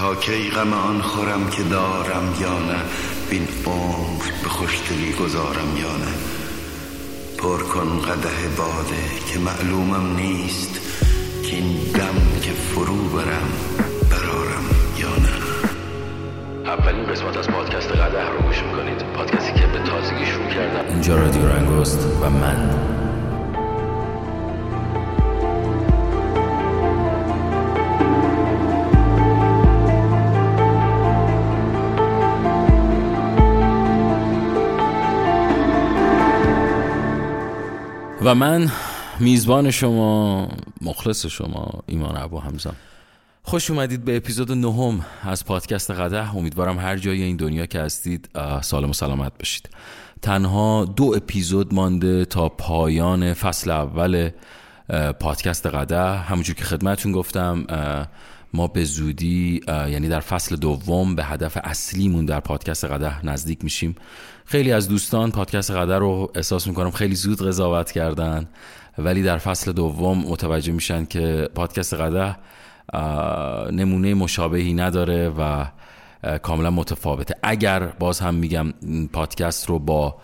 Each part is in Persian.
تا کی غم آن خورم که دارم یا نه بین عمر به خوشدلی گذارم یا نه. پر کن قده باده که معلومم نیست که این دم که فرو برم برارم یا نه. اولین قسمت از پادکست قده رو گوش می‌کنید. پادکستی که به تازگی شروع کردم. اینجا رادیو رنگست و من. من میزبان شما مخلص شما ایمان ابو همزم خوش اومدید به اپیزود نهم از پادکست قده امیدوارم هر جای این دنیا که هستید سالم و سلامت باشید تنها دو اپیزود مانده تا پایان فصل اول پادکست قده همونجور که خدمتون گفتم ما به زودی یعنی در فصل دوم به هدف اصلیمون در پادکست قده نزدیک میشیم. خیلی از دوستان پادکست قدر رو احساس می‌کنم خیلی زود قضاوت کردن ولی در فصل دوم متوجه میشن که پادکست قدر نمونه مشابهی نداره و کاملا متفاوته. اگر باز هم میگم پادکست رو با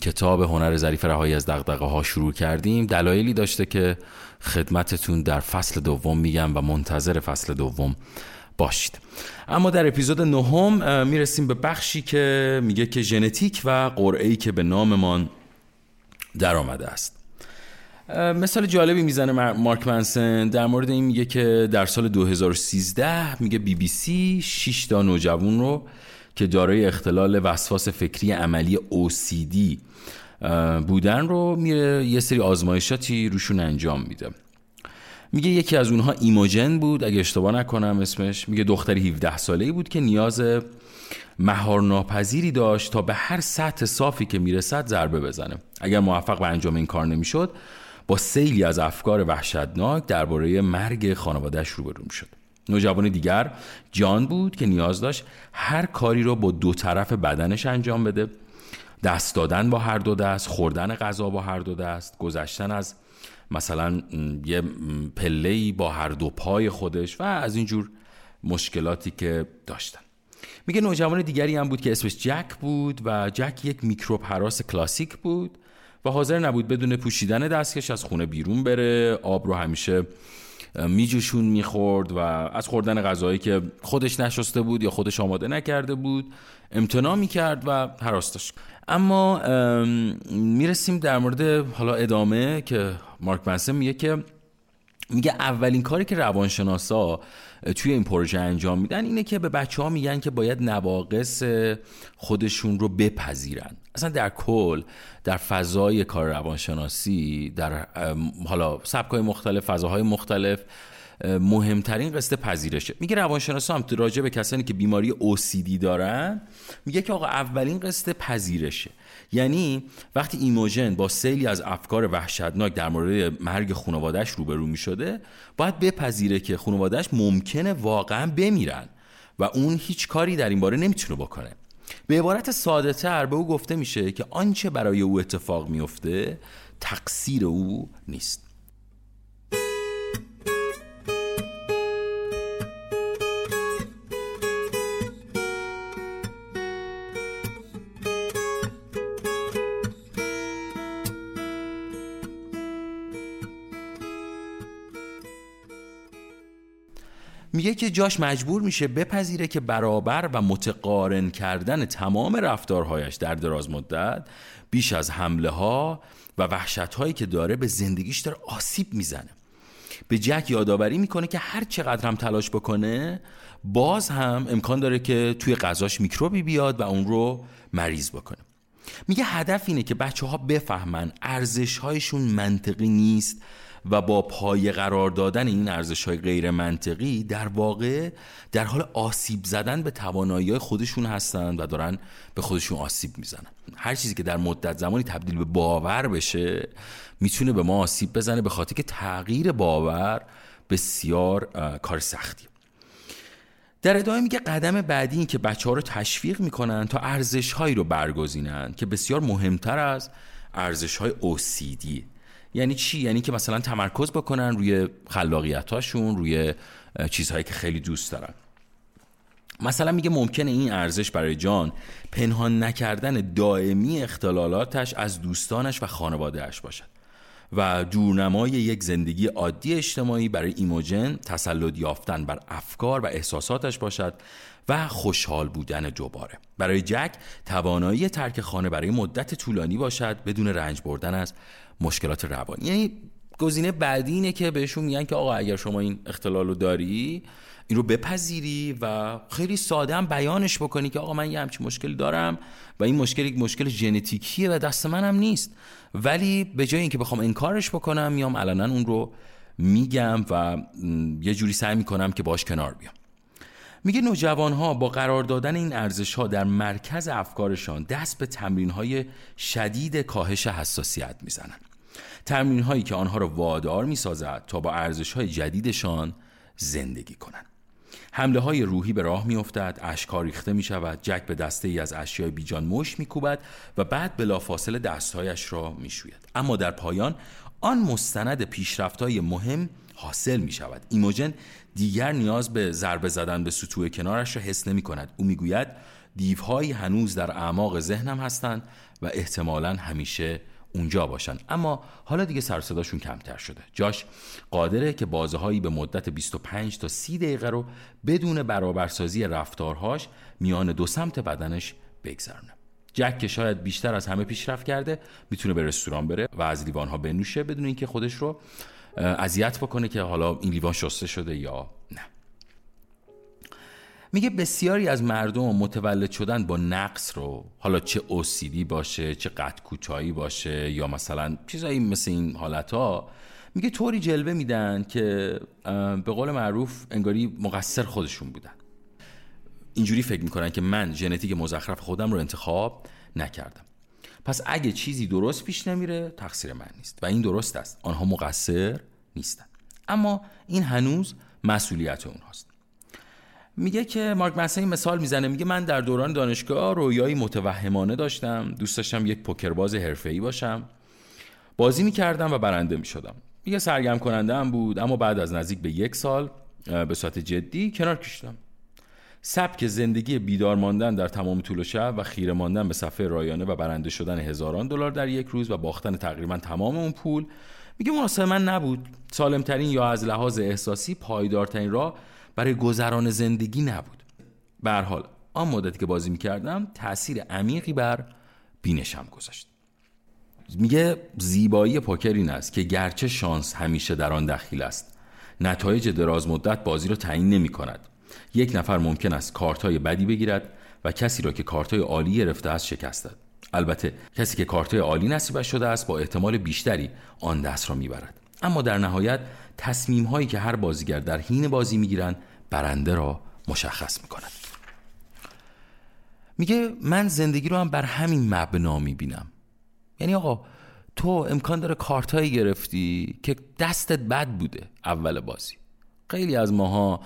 کتاب هنر ظریف رهایی از دغدغه ها شروع کردیم دلایلی داشته که خدمتتون در فصل دوم میگم و منتظر فصل دوم باشید. اما در اپیزود نهم می‌رسیم به بخشی که میگه که ژنتیک و قرعه که به ناممان در آمده است مثال جالبی می‌زنه مارک منسن. در مورد این میگه که در سال 2013 میگه بی بی سی 6 تا نوجوان رو که دارای اختلال وسواس فکری عملی OCD بودن رو میره یه سری آزمایشاتی روشون انجام میده. میگه یکی از اونها ایموجن بود اگه اشتباه نکنم اسمش. میگه دختری 17 ساله بود که نیاز مهار ناپذیری داشت تا به هر سطح صافی که می‌رسد ضربه بزنه. اگر موفق به انجام این کار نمی‌شد با سیلی از افکار وحشتناک درباره مرگ خانوادهش روبرو شد نوجوان دیگر جان بود که نیاز داشت هر کاری رو با دو طرف بدنش انجام بده. دست دادن با هر دو دست خوردن غذا با هر دو دست گذشتن از مثلا یه پلهی با هر دو پای خودش و از اینجور مشکلاتی که داشتن. میگه نوجوان دیگری هم بود که اسمش جک بود و جک یک میکروب حراس کلاسیک بود و حاضر نبود بدون پوشیدن دستکش از خونه بیرون بره. آب رو همیشه میجوشون می‌خورد و از خوردن غذایی که خودش نشسته بود یا خودش آماده نکرده بود امتناع می‌کرد و حراس داشت. اما می‌رسیم در مورد حالا ادامه که مارک منسن میگه که میگه اولین کاری که روانشناسا توی این پروژه انجام میدن اینه که به بچه ها میگن که باید نواقص خودشون رو بپذیرن. اصلا در کل در فضای کار روانشناسی در حالا سبکای مختلف فضاهای مختلف مهمترین قصد پذیرشه. میگه روانشناس هم راجع به کسانی که بیماری OCD دارن میگه که آقا اولین قصد پذیرشه. یعنی وقتی ایموژن با سیلی از افکار وحشتناک در مورد مرگ خانوادهش روبرو می‌شده باید بپذیره که خانوادهش ممکنه واقعا بمیرن و اون هیچ کاری در این باره نمی‌تونه بکنه. به عبارت ساده تر به او گفته میشه که آنچه برای او اتفاق میفته تقصیر او نیست. میگه که جاش مجبور میشه بپذیره که برابر و متقارن کردن تمام رفتارهایش در دراز مدت بیش از حمله ها و وحشت هایی که داره به زندگیش داره آسیب می‌زنه. به جک یادآوری می‌کنه که هر چقدر هم تلاش بکنه باز هم امکان داره که توی غذاش میکروبی بیاد و اون رو مریض بکنه. میگه هدف اینه که بچه ها بفهمن ارزش هایشون منطقی نیست و با پایه قرار دادن این ارزش های غیر منطقی در واقع در حال آسیب زدن به توانایی خودشون هستند و دارن به خودشون آسیب می‌زنن. هر چیزی که در مدت زمانی تبدیل به باور بشه می‌تونه به ما آسیب بزنه به خاطر که تغییر باور بسیار کار سختی. در ادامه میگه قدم بعدی این که بچه ها رو تشویق می‌کنن تا ارزش هایی رو برگزینن که بسیار مهمتر از ارزش های OCD یعنی چی؟ یعنی که مثلا تمرکز بکنن روی خلاقیتاشون روی چیزهایی که خیلی دوست دارن. مثلا میگه ممکنه این ارزش برای جان پنهان نکردن دائمی اختلالاتش از دوستانش و خانوادهش باشد و دورنمای یک زندگی عادی اجتماعی برای ایموجن تسلط یافتن بر افکار و احساساتش باشد و خوشحال بودن دوباره. برای جک توانایی ترک خانه برای مدت طولانی باشد بدون رنج بردن از مشکلات روانی. یعنی گزینه بعدی اینه که بهشون میگن که آقا اگر شما این اختلال رو داری این رو بپذیری و خیلی ساده هم بیانش بکنی که آقا من یه همچین مشکلی دارم و این مشکل یک مشکل ژنتیکیه و دست منم نیست. ولی به جای اینکه بخوام انکارش بکنم میام علنا اون رو میگم و یه جوری سعی می‌کنم که باش کنار بیام. میگه نوجوان ها با قرار دادن این ارزش ها در مرکز افکارشان دست به تمرین های شدید کاهش حساسیت می‌زنن. تمرین هایی که آنها را وادار می‌سازد تا با ارزش های جدیدشان زندگی کنند. حمله های روحی به راه میافتد اشکار ریخته می شود جک به دسته ای از اشیای بیجان مش می کوبد و بعد بلافاصله دستهایش را می شوید. اما در پایان آن مستند پیشرفت های مهم حاصل می شود ایموجن دیگر نیاز به ضربه زدن به سطوح کنارش را حس نمی کند او می‌گوید دیوهایی هنوز در اعماق ذهنم هستند و احتمالا همیشه اونجا باشن. اما حالا دیگه سر صداشون کمتر شده. جاش قادره که بازه هایی به مدت 25 تا 30 دقیقه رو بدون برابرسازی رفتارهاش میان دو سمت بدنش بگذرونه. جک که شاید بیشتر از همه پیشرفت کرده می‌تونه به رستوران بره و از لیوان ها بنوشه بدون اینکه خودش رو اذیت بکنه که حالا این لیوان شسته شده یا نه. میگه بسیاری از مردم متولد شدن با نقص رو. حالا چه اوسیدی باشه چه قد کوتاهی باشه یا مثلا چیزایی مثل این حالت ها میگه طوری جلوه میدن که به قول معروف انگاری مقصر خودشون بودن. اینجوری فکر می‌کنن که من ژنتیک مزخرف خودم رو انتخاب نکردم. پس اگه چیزی درست پیش نمیره تقصیر من نیست. و این درست است. آنها مقصر نیستن. اما این هنوز مسئولیت اونهاست. میگه که مارک مسایی مثال می‌زنه میگه من در دوران دانشگاه رویایی متوهمانه داشتم دوست داشتم یک پوکرباز حرفه‌ای باشم. بازی می‌کردم و برنده می‌شدم. میگه سرگرم کننده هم بود اما بعد از نزدیک به یک سال به صورت جدی کنار کشیدم. سبک زندگی بیدار ماندن در تمام طول و شب و خیره ماندن به صفحه رایانه و برنده شدن هزاران دلار در یک روز و باختن تقریبا تمام اون پول. میگه مناسب من نبود. سالمترین یا از لحاظ احساسی پایدارترین راه برای گذران زندگی نبود. به حال آن مدتی که بازی می‌کردم تاثیر عمیقی بر بینشم گذاشت. میگه زیبایی پوکر این است که گرچه شانس همیشه در آن دخیل است نتایج دراز مدت بازی را تعیین نمی کند یک نفر ممکن است کارت های بدی بگیرد و کسی را که کارت های عالی گرفته است شکستد البته کسی که کارت های عالی نصیبش شده است با احتمال بیشتری آن دست را می‌برد. اما در نهایت تصمیم هایی که هر بازیگر در حین بازی می‌گیرند برنده را مشخص می‌کنند میگه من زندگی رو هم بر همین مبنا می‌بینم. یعنی آقا تو امکان داره کارتایی گرفتی که دستت بد بوده اول بازی. خیلی از ماها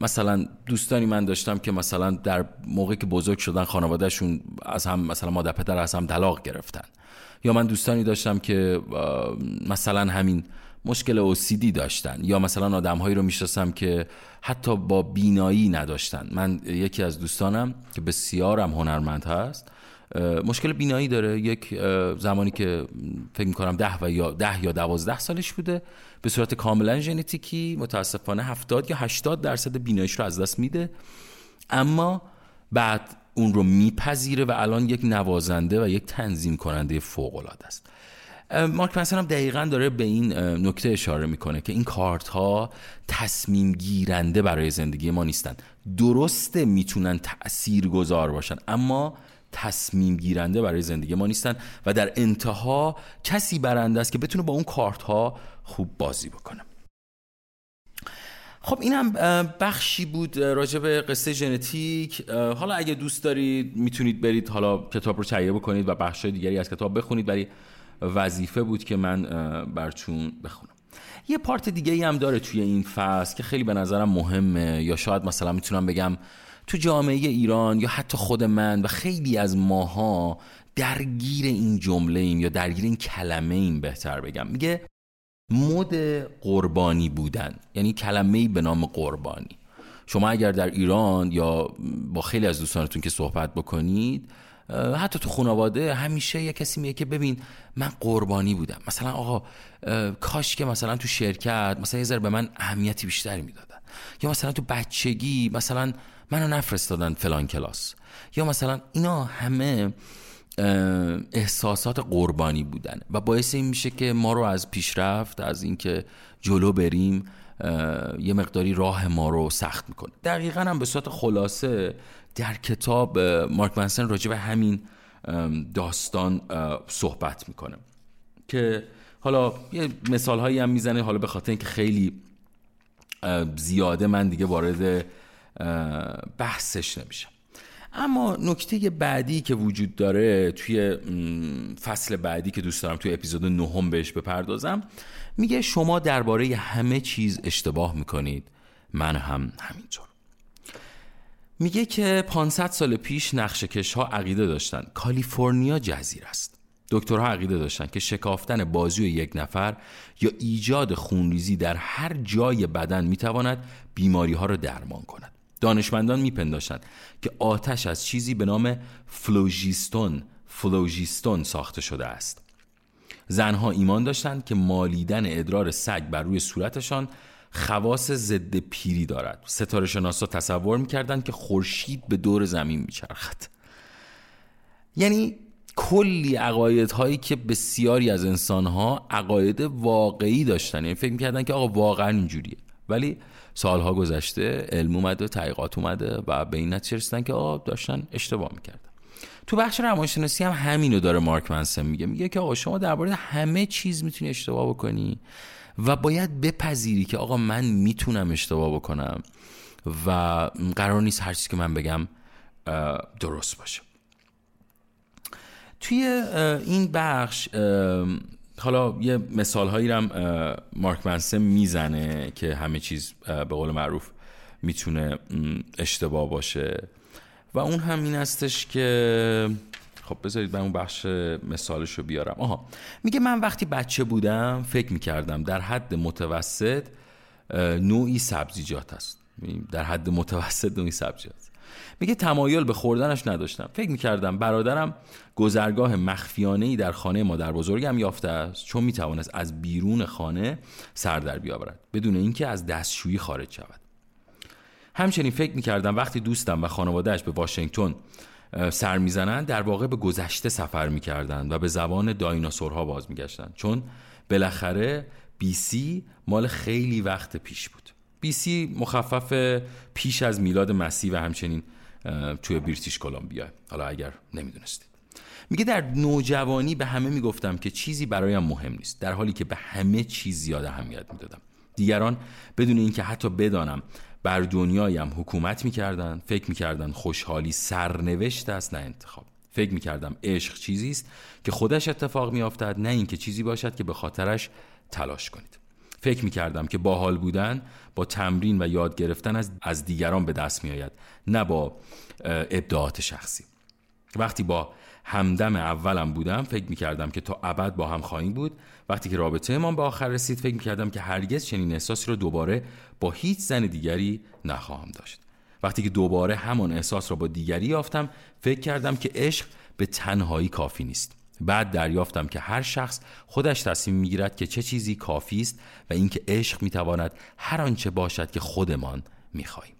مثلا دوستانی من داشتم که مثلا در موقعی که بزرگ شدن خانوادهشون از هم مثلا مادر پدر از هم طلاق گرفتن. یا من دوستانی داشتم که مثلا همین مشکل اوسیدی داشتن. یا مثلا آدمهایی رو می‌شناسم که حتی با بینایی نداشتن. من یکی از دوستانم که بسیارم هنرمند هست مشکل بینایی داره. یک زمانی که فکر می‌کنم ده و یا ده یا دوازده سالش بوده به صورت کاملا ژنتیکی متاسفانه هفتاد یا هشتاد درصد بیناییش رو از دست میده. اما بعد اون رو میپذیره و الان یک نوازنده و یک تنظیم کننده فوق العاده است. مارک پنسن هم دقیقا داره به این نکته اشاره می‌کنه که این کارت ها تصمیم گیرنده برای زندگی ما نیستن. درسته می‌تونن تأثیر گذار باشن اما تصمیم گیرنده برای زندگی ما نیستن و در انتها کسی برنده است که بتونه با اون کارت ها خوب بازی بکنه. خب این هم بخشی بود راجع به قصه ژنتیک. حالا اگه دوست دارید می‌تونید برید حالا کتاب رو تهیه بکنید و بخش دیگری از کتاب بخونید ولی وظیفه بود که من برچون بخونم. یه پارت دیگه ای هم داره توی این فصل که خیلی به نظرم مهمه یا شاید مثلا می‌تونم بگم تو جامعه ایران یا حتی خود من و خیلی از ماها درگیر این جمله ایم یا درگیر این کلمه ایم بهتر بگم. میگه مد قربانی بودن یعنی کلمه به نام قربانی. شما اگر در ایران یا با خیلی از دوستانتون که صحبت بکنید حتی تو خانواده همیشه یه کسی میگه که ببین من قربانی بودم. مثلا آقا کاش که مثلا تو شرکت مثلا یه ذره به من اهمیتی بیشتری می‌دادن. یا مثلا تو بچگی مثلا منو نفرستادن فلان کلاس. یا مثلا اینا همه احساسات قربانی بودن و باعث این میشه که ما رو از پیشرفت از اینکه جلو بریم یه مقداری راه ما رو سخت می‌کنه. دقیقا هم به صورت خلاصه در کتاب مارک منسن راجع به همین داستان صحبت می‌کنه. که حالا یه مثال هایی هم می‌زنه حالا به خاطر اینکه خیلی زیاده من دیگه وارد بحثش نمیشم. اما نکته بعدی که وجود داره توی فصل بعدی که دوست دارم توی اپیزود نهم بهش بپردازم میگه شما درباره همه چیز اشتباه می‌کنید. من هم همینطور. میگه که 500 سال پیش نقشکش ها عقیده داشتن. کالیفرنیا جزیره است. دکترها عقیده داشتن که شکافتن بازی یک نفر یا ایجاد خونریزی در هر جای بدن می‌تواند بیماری ها را درمان کند. دانشمندان میپنداشتند که آتش از چیزی به نام فلوژیستون فلوژیستون ساخته شده است. زنها ایمان داشتند که مالیدن ادرار سگ بر روی صورتشان خواص ضد پیری دارد. ستاره شناسا تصور می‌کردند که خورشید به دور زمین میچرخد. یعنی کلی عقاید هایی که بسیاری از انسان ها عقاید واقعی داشتن. یعنی فکر می‌کردن که آقا واقعا اینجوریه. ولی سالها گذشته علم اومده تحقیقات اومده و به این نتیجه رسیدن که آقا داشتن اشتباه می‌کردن. تو بخش روانشناسی هم همینو داره مارک منسن میگه. میگه که آقا شما درباره همه چیز می‌تونی اشتباه بکنی و باید بپذیری که آقا من می‌تونم اشتباه بکنم و قرار نیست هر چیزی که من بگم درست باشه. توی این بخش حالا یه مثال هایی هم مارک منسن می‌زنه که همه چیز به قول معروف می‌تونه اشتباه باشه. و اون هم این هستش که خب بذارید به اون بخش مثالش رو بیارم. آها میگه من وقتی بچه بودم فکر می‌کردم در حد متوسط نوعی سبزیجات هست. در حد متوسط نوعی سبزیجات میگه تمایل به خوردنش نداشتم. فکر می‌کردم برادرم گذرگاه مخفیانه ای در خانه مادر بزرگم یافته است چون می‌توانست از بیرون خانه سر در بیاورد بدون اینکه از دستشویی خارج شود. همچنین فکر می‌کردم وقتی دوستم و خانوادهش به واشنگتن سر می‌زنند در واقع به گذشته سفر می‌کردند و به زبان دایناسورها باز میگشتند چون بالاخره سی مال خیلی وقت پیش بود. سی مخفف پیش از میلاد مسیح و همچنین توی بریتیش کلمبیا. حالا اگر نمی‌دونستید. میگه در نوجوانی به همه می‌گفتم که چیزی برایم مهم نیست. در حالی که به همه چیز زیاده اهمیت می‌دادم. دیگران بدون اینکه حتی بدانم بر دنیایم حکومت می‌کردن فکر می‌کردن خوشحالی سرنوشت است نه انتخاب. فکر می‌کردم عشق چیزی است که خودش اتفاق میافتد نه اینکه چیزی باشد که به خاطرش تلاش کنید. فکر می‌کردم که باحال بودن با تمرین و یاد گرفتن از, از دیگران به دست میآید نه با ابداعات شخصی. وقتی با همدم اولم بودم فکر می‌کردم که تا ابد با هم خواهیم بود. وقتی که رابطه ما به آخر رسید فکر می‌کردم که هرگز چنین احساسی رو دوباره با هیچ زن دیگری نخواهم داشت. وقتی که دوباره همان احساس را با دیگری یافتم فکر کردم که عشق به تنهایی کافی نیست. بعد دریافتم که هر شخص خودش تصمیم می‌گیرد که چه چیزی کافی است و اینکه عشق می‌تواند هر آنچه باشد که خودمان می‌خواهیم.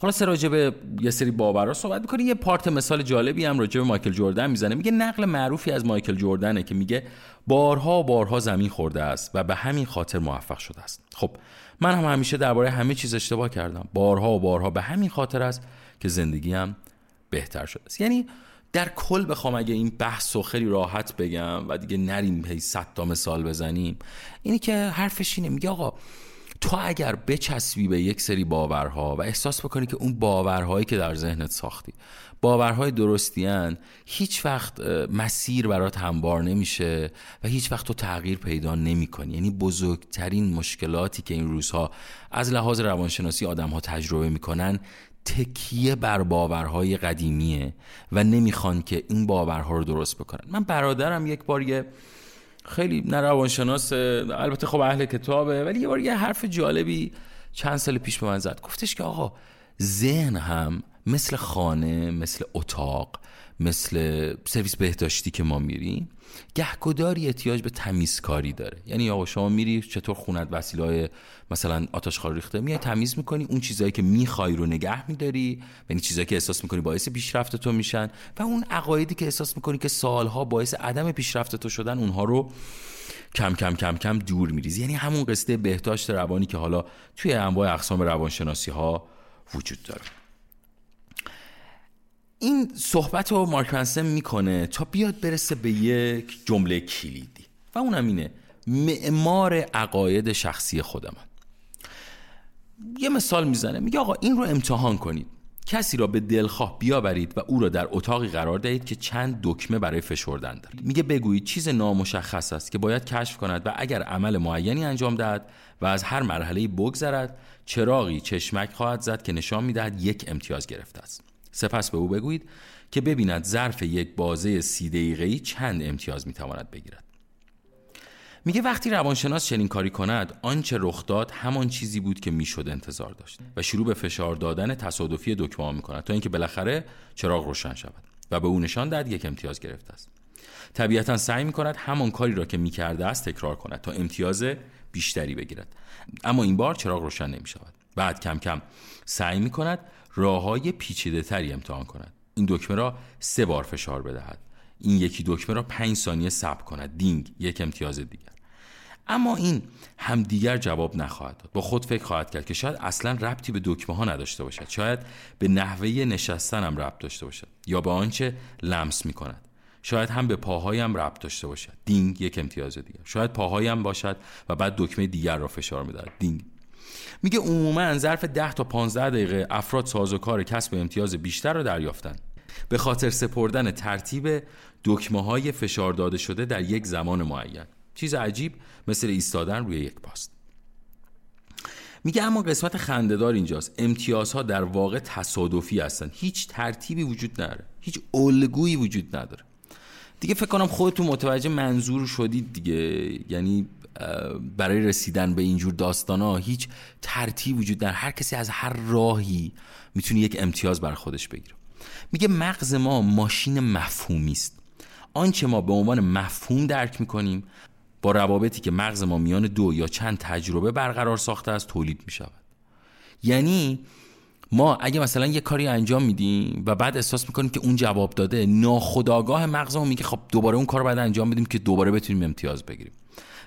خلاص راجع به یه سری باورها صحبت می‌کنه یه پارت مثال جالبی هم راجع به مایکل جردن می‌زنه. میگه نقل معروفی از مایکل جردنه که میگه بارها بارها زمین خورده است و به همین خاطر موفق شده است. خب من هم همیشه درباره همه چیز اشتباه کردم. بارها و بارها به همین خاطر است که زندگیم بهتر شده است. یعنی در کل بخوام اگه این بحث خیلی راحت بگم و دیگه نریم هی صد تا مثال بزنیم اینی که حرفش اینه. میگه آقا تو اگر بچسبی به یک سری باورها و احساس بکنی که اون باورهایی که در ذهنت ساختی باورهای درستیان هیچ وقت مسیر برات همبار نمیشه و هیچ وقت تو تغییر پیدا نمی‌کنی. یعنی بزرگترین مشکلاتی که این روزها از لحاظ روانشناسی آدم ها تجربه می‌کنن تکیه بر باورهای قدیمیه و نمی‌خوان که این باورها رو درست بکنن. من برادرم یک بار یه خیلی نه روانشناس البته خب اهل کتابه ولی یه بار یه حرف جالبی چند سال پیش به من زد. گفتش که آقا ذهن هم مثل خانه مثل اتاق مثل سرویس بهداشتی که ما میریم گهگداری احتیاج به تمیزکاری داره. یعنی آقا شما میری چطور خونت وسیله مثلا آتش ریخته؟ میای تمیز می‌کنی اون چیزایی که می‌خوای رو نگه میداری یعنی چیزایی که احساس می‌کنی باعث پیشرفت تو میشن و اون عقایدی که احساس می‌کنی که سالها باعث عدم پیشرفت تو شدن اونها رو کم کم کم کم دور میریزی. یعنی همون قصه بهداشت روانی که حالا توی انواع اقسام روانشناسی ها وجود داره. این صحبت رو مارک منسن می‌کنه تا بیاد برسه به یک جمله کلیدی. و اونم اینه معمار عقاید شخصی خودم یه مثال می‌زنه میگه آقا این رو امتحان کنید. کسی را به دلخواه بیاورید و او را در اتاقی قرار دهید که چند دکمه برای فشردن دارد. میگه بگویید چیز نامشخص است که باید کشف کند و اگر عمل معینی انجام دهد و از هر مرحله بگذرد چراغی چشمک خواهد زد که نشان می‌دهد یک امتیاز گرفته است. سپس به او بگویید که ببیند ظرف یک بازه سی دقیقه‌ای چند امتیاز می‌تواند بگیرد. میگه وقتی روانشناس چنین کاری کند آنچه رخ داد همان چیزی بود که می‌شد انتظار داشت و شروع به فشار دادن تصادفی دکمه می‌کند تا اینکه بالاخره چراغ روشن شود و به او نشان داد یک امتیاز گرفته است. طبیعتا سعی می‌کند همان کاری را که می‌کرده است تکرار کند تا امتیاز بیشتری بگیرد. اما این بار چراغ روشن نمی شود بعد کم کم سعی می کند راه های پیچیده تری امتحان کند. این دکمه را سه بار فشار بدهد. این یکی دکمه را پنج ثانیه صبر کند. دینگ یک امتیاز دیگر. اما این هم دیگر جواب نخواهد داد. با خود فکر خواهد کرد که شاید اصلا ربطی به دکمه ها نداشته باشد. شاید به نحوه نشستن هم ربط داشته باشد یا به آنچه لمس می کند شاید هم به پاهایم ربط داشته باشد. دینگ یک امتیاز دیگر. شاید پاهایم باشد و بعد دکمه دیگر را فشار می‌دهد. دینگ. میگه عموما ظرف 10 تا 15 دقیقه افراد سازوکار کسب امتیاز بیشتر را دریافتن. به خاطر سپردن ترتیب دکمه های فشار داده شده در یک زمان معین. چیز عجیب مثل ایستادن روی یک پاست. میگه اما قسمت خندهدار اینجاست. امتیازها در واقع تصادفی هستن. هیچ ترتیبی وجود نداره. هیچ الگویی وجود نداره. دیگه فکر کنم خودتون متوجه منظور شدید دیگه. یعنی برای رسیدن به اینجور داستان ها هیچ ترتیب وجود در هر کسی از هر راهی می‌تونه یک امتیاز بر خودش بگیره. میگه مغز ما ماشین مفهومی است. آنچه ما به عنوان مفهوم درک می‌کنیم با روابطی که مغز ما میان دو یا چند تجربه برقرار ساخته است تولید می‌شود. یعنی ما اگه مثلا یه کاری انجام میدیم و بعد احساس می‌کنیم که اون جواب داده ناخداگاه مغزمون میگه خب دوباره اون کار رو بعد انجام بدیم که دوباره بتونیم امتیاز بگیریم.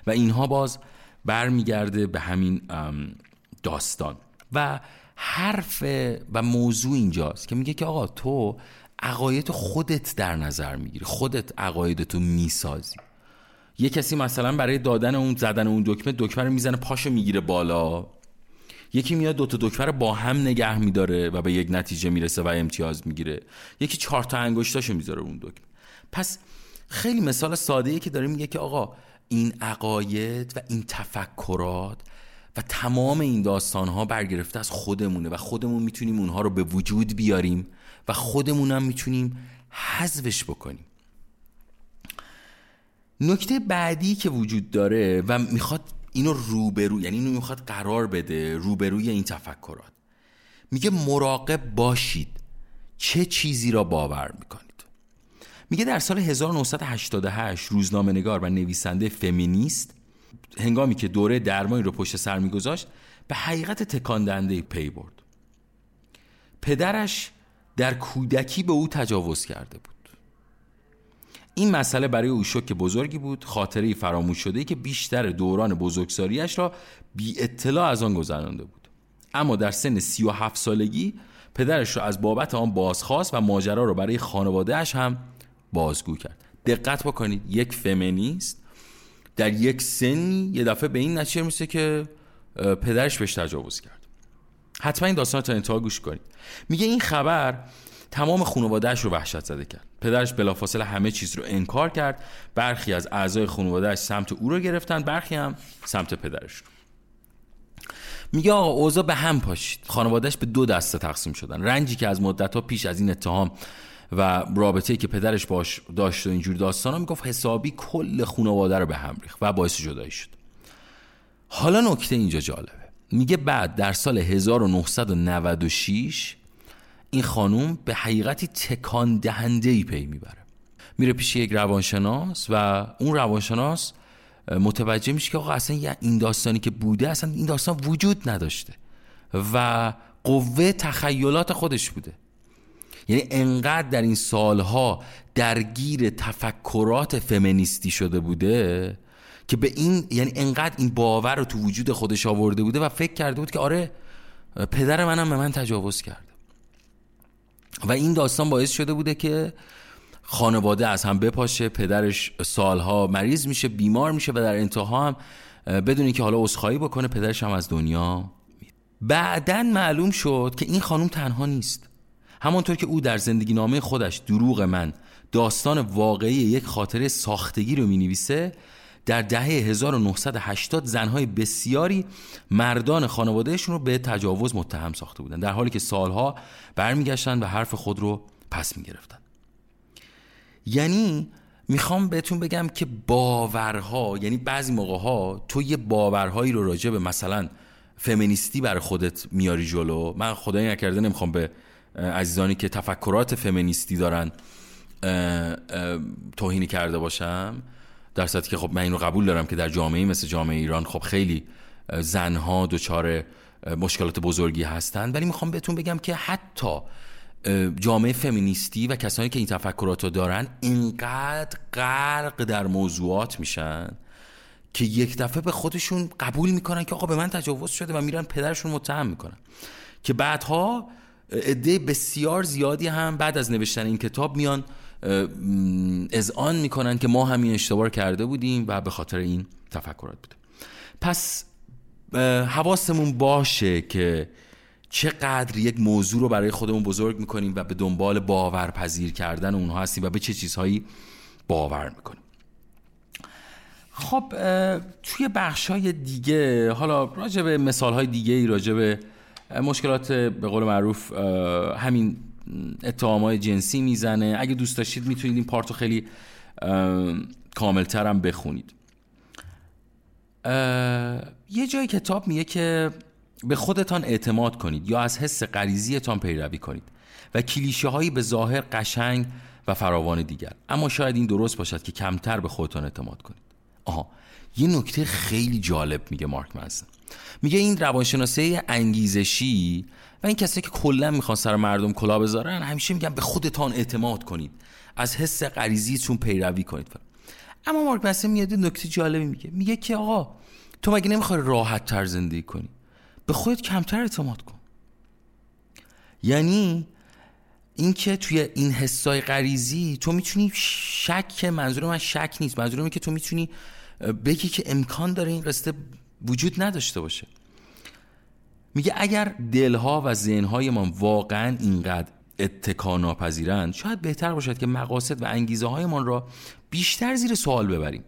و اینها باز برمیگرده به همین داستان. و حرف و موضوع اینجاست که میگه که آقا تو عقاید خودت در نظر می‌گیری خودت عقایدتو می‌سازی. یه کسی مثلا برای دادن اون زدن اون دکمه دکمه رو می‌زنه پاشو می‌گیره بالا. یکی میاد دو تا دکمه رو با هم نگه میداره و به یک نتیجه می‌رسه و امتیاز می‌گیره. یکی چهار تا انگشتاشو می‌ذاره اون دکمه. پس خیلی مثال ساده ای که داره میگه که آقا این عقاید و این تفکرات و تمام این داستان ها برگرفته از خودمونه و خودمون می‌تونیم اونها رو به وجود بیاریم و خودمون هم می‌تونیم حذفش بکنیم. نکته بعدی که وجود داره و می‌خواد اینو روبرو یعنی اینو می‌خواد قرار بده روبروی این تفکرات. میگه مراقب باشید. چه چیزی را باور می‌کنید؟ میگه در سال 1988 روزنامه نگار و نویسنده فمینیست هنگامی که دوره درمانی رو پشت سر میگذاشت به حقیقت تکاندنده پی برد. پدرش در کودکی به او تجاوز کرده بود. این مسئله برای او شک بزرگی بود خاطره فراموش شده ای که بیشتر دوران بزرگسالیش را بی اطلاع از آن گذرانده بود. اما در سن 37 سالگی پدرش را از بابت آن بازخواست و ماجرا را برای خانوادهش هم بازگو کرد. دقت بکنید یک فمینیست در یک سنی یه دفعه به این نتیجه میسه که پدرش بهش تجاوز کرد. حتما این داستان تا انتها گوش کنید. میگه این خبر تمام خانوادهش رو وحشت زده کرد. پدرش بلافاصله همه چیز رو انکار کرد. برخی از اعضای خانوادهش سمت او رو گرفتن برخی هم سمت پدرش رو. میگه آقا اوضاع به هم پاشید. خانوادهش به دو دسته تقسیم شدن. رنجی که از مدت ها پیش از این اتهام و رابطه که پدرش باش داشت و اینجور داستانا می‌گفت حسابی کل خانواده رو به هم ریخت و باعث جدایی شد. حالا نکته اینجا جالبه. میگه بعد در سال 1996 این خانوم به حقیقتی تکان دهنده ای پی می‌بره. میره پیش یک روانشناس و اون روانشناس متوجه میشه که آقا اصلا این داستانی که بوده اصلا این داستان وجود نداشته و قوه تخیلات خودش بوده. یعنی انقدر در این سالها درگیر تفکرات فمینیستی شده بوده که به این یعنی انقدر این باور رو تو وجود خودش آورده بوده و فکر کرده بود که آره پدر منم به من تجاوز کرده. و این داستان باعث شده بوده که خانواده از هم بپاشه پدرش سالها مریض میشه بیمار میشه و در انتها هم بدونی که حالا عذرخواهی بکنه پدرش هم از دنیا بعدا معلوم شد که این خانم تنها نیست. همانطور که او در زندگی نامه خودش دروغ من داستان واقعی یک خاطره ساختگی رو می نویسه در دهه 1980 زنهای بسیاری مردان خانوادهشون رو به تجاوز متهم ساخته بودن در حالی که سالها برمیگشتن و حرف خود رو پس می‌گرفتن. یعنی می‌خوام بهتون بگم که باورها یعنی بعضی موقع ها تو یه باورهایی رو راجع به مثلا فمینیستی برای خودت میاری جلو. من خدایی نکرده نمی‌خوام به عزیزانی که تفکرات فمینیستی دارن توهینی کرده باشم در که خب من اینو قبول دارم که در جامعه مثل جامعه ایران خب خیلی زنها دچار مشکلات بزرگی هستند ولی می‌خوام بهتون بگم که حتی جامعه فمینیستی و کسانی که این تفکرات رو دارن اینقدر غرق در موضوعات میشن که یک دفعه به خودشون قبول می‌کنن که آقا به من تجاوز شده و میرن پدرشون متهم می‌کنن. که بعدها عده بسیار زیادی هم بعد از نوشتن این کتاب میان آن می‌کنن که ما همین اشتباه کرده بودیم و به خاطر این تفکرات بوده پس حواسمون باشه که چقدر یک موضوع رو برای خودمون بزرگ می‌کنیم و به دنبال باورپذیر کردن اونها هستیم و به چه چیزهایی باور می‌کنیم. خب توی بخش های دیگه حالا راجع به مثال های دیگه ای راجع به مشکلات به قول معروف همین اتهام های جنسی می‌زنه. اگه دوست داشتید می‌تونید این پارتو خیلی کاملتر بخونید. یه جای کتاب میگه که به خودتان اعتماد کنید یا از حس غریزیتان پیروی کنید و کلیشه هایی به ظاهر قشنگ و فراوان دیگر. اما شاید این درست باشد که کمتر به خودتان اعتماد کنید. آها یه نکته خیلی جالب میگه مارک منسن میگه این روانشناسی انگیزشی و این کسی که کلا می‌خوان سر مردم کلا بذارن همیشه میگن به خودتان اعتماد کنید. از حس غریزیتون پیروی کنید. اما مارک منسن میاد نکته جالبی میگه. میگه که آقا تو مگه نمی‌خوای راحت تر زندگی کنی؟ به خودت کمتر اعتماد کن. یعنی اینکه توی این حسای غریزی تو می‌تونی شک منظور من شک نیست. منظور که تو می‌تونی بگی که امکان داره این قصه وجود نداشته باشه. میگه اگر دلها و ذهنهای ما واقعا اینقدر اتکا ناپذیرند شاید بهتر باشد که مقاصد و انگیزه هایمان را بیشتر زیر سوال ببریم.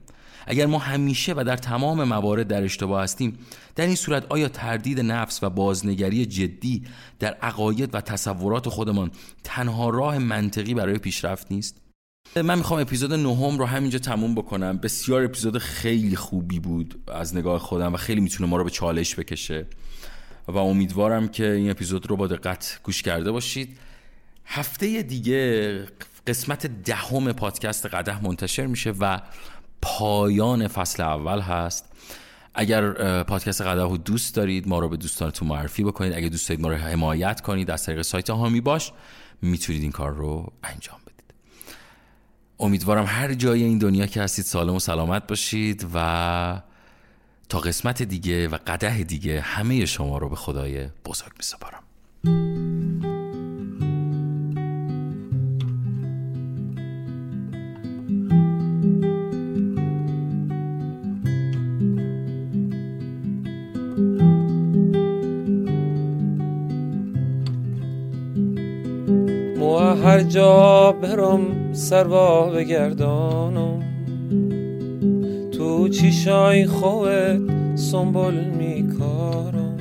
اگر ما همیشه و در تمام موارد در اشتباه هستیم در این صورت آیا تردید نفس و بازنگری جدی در عقاید و تصورات خودمان تنها راه منطقی برای پیشرفت نیست؟ من می‌خوام اپیزود نهم رو همینجا تموم بکنم. بسیار اپیزود خیلی خوبی بود از نگاه خودم و خیلی می‌تونه ما رو به چالش بکشه. و امیدوارم که این اپیزود رو با دقت گوش کرده باشید. هفته دیگه قسمت دهم پادکست قده منتشر میشه و پایان فصل اول هست. اگر پادکست قده دوست دارید ما رو به دوستانتون معرفی بکنید. اگر دوست دارید ما رو حمایت کنید از طریق سایت هامی باش می‌تونید این کار رو انجام امیدوارم هر جای این دنیا که هستید سالم و سلامت باشید و تا قسمت دیگه و قده دیگه همه شما رو به خدای بزرگ میسپارم. هر جا برم سروا بگردانم تو چیشای خوت سنبول میکارم.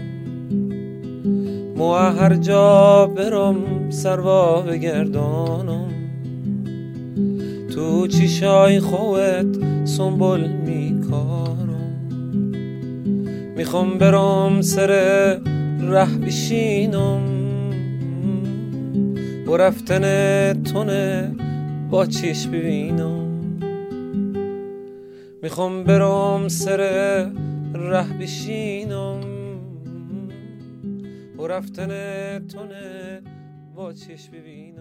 مو هر جا برم سروا بگردانم تو چیشای خوت سنبول میکارم. می‌خوام برام سر ره بشینم. با رفتن تونه با چیش ببینم می‌خوام برام سر ره بشینم. و رفتن تونه با چیش ببینم